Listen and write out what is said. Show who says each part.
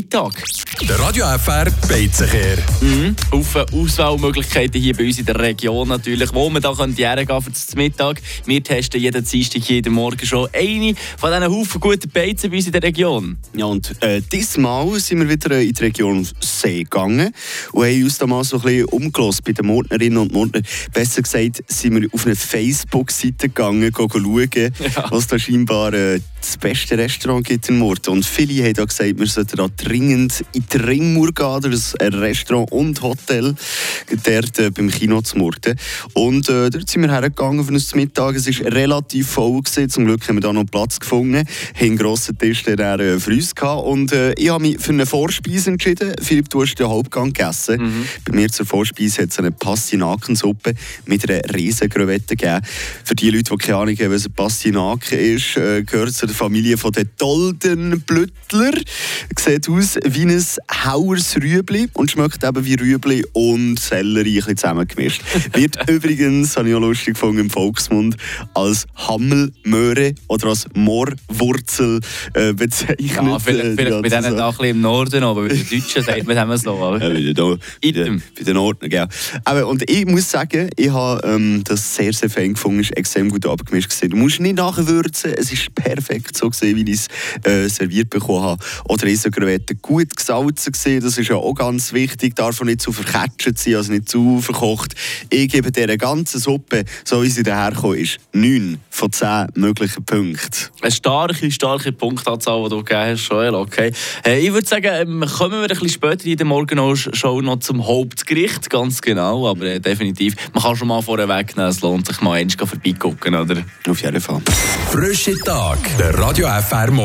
Speaker 1: Mittag.
Speaker 2: Der Radio FR Beizenkehr.
Speaker 1: Mhm. Auf Auswahlmöglichkeiten hier bei uns in der Region natürlich, wo man da könnte hergehen für das Mittag. Wir testen jeden Dienstag, jeden Morgen schon eine von diesen Haufen guten Beizen bei uns in der Region.
Speaker 3: Ja, und äh, diesmal sind wir wieder in die Region See gegangen und haben uns da mal so ein bisschen umgelost bei den Mordnerinnen und Mordner. Besser gesagt, sind wir auf eine Facebook-Seite gegangen, schauen, ja. was da scheinbar äh, das beste Restaurant gibt in Murten. Und viele haben da gesagt, wir sollten da dringend in die Ringmur gehen, das ein Restaurant und Hotel, dort äh, beim Kino zu Murten. Und äh, dort sind wir hergegangen für ein Mittag. Es war relativ voll. Gewesen. Zum Glück haben wir da noch Platz gefunden, haben einen grossen Tisch dann äh, für uns gehabt. Und äh, ich habe mich für eine Vorspeise entschieden. Philipp, du hast den Hauptgang gegessen. Mhm. Bei mir zur Vorspeise hat es eine Pastinakensuppe mit einer riesen Krevette gegeben. Für die Leute, die keine Ahnung haben, was ein Pastinaken ist, äh, gehört zu der Familie von den Doldenblüttler. Sieht aus wie ein Hauers Rüebli und schmeckt eben wie Rüebli und Sellerie ein bisschen zusammengemischt. Wird übrigens, habe ich auch lustig gefunden, im Volksmund als Hammelmöhre oder als Moorwurzel äh, bezeichnet.
Speaker 1: Ja, vielleicht, vielleicht bei denen da ein bisschen im Norden, aber bei den Deutschen sagt man es so. Aber.
Speaker 3: Ja, bei den, bei den Norden, ja. Aber, und ich muss sagen, ich habe ähm, das sehr, sehr fein gefunden, es ist extrem gut abgemischt. Du musst nicht nachwürzen, es ist perfekt so gesehen, wie ich es äh, serviert bekommen habe. Oder Gut gesalzen gesehen, das ist ja auch ganz wichtig, darf nicht zu verketschend sein, also nicht zu verkocht. Ich gebe dieser ganzen Suppe, so wie sie daherkommt, ist 9 von 10 möglichen Punkten.
Speaker 1: Eine starke, starke Punktanzahl, die du gegeben hast, Joel, okay. Hey, ich würde sagen, ähm, kommen wir ein bisschen später in der Morgenshow noch zum Hauptgericht, ganz genau, aber äh, definitiv, man kann schon mal vorweg nehmen, es lohnt sich mal eins vorbeigucken, oder?
Speaker 3: Auf jeden Fall.
Speaker 2: Frische Tag, der Radio FR Morgen.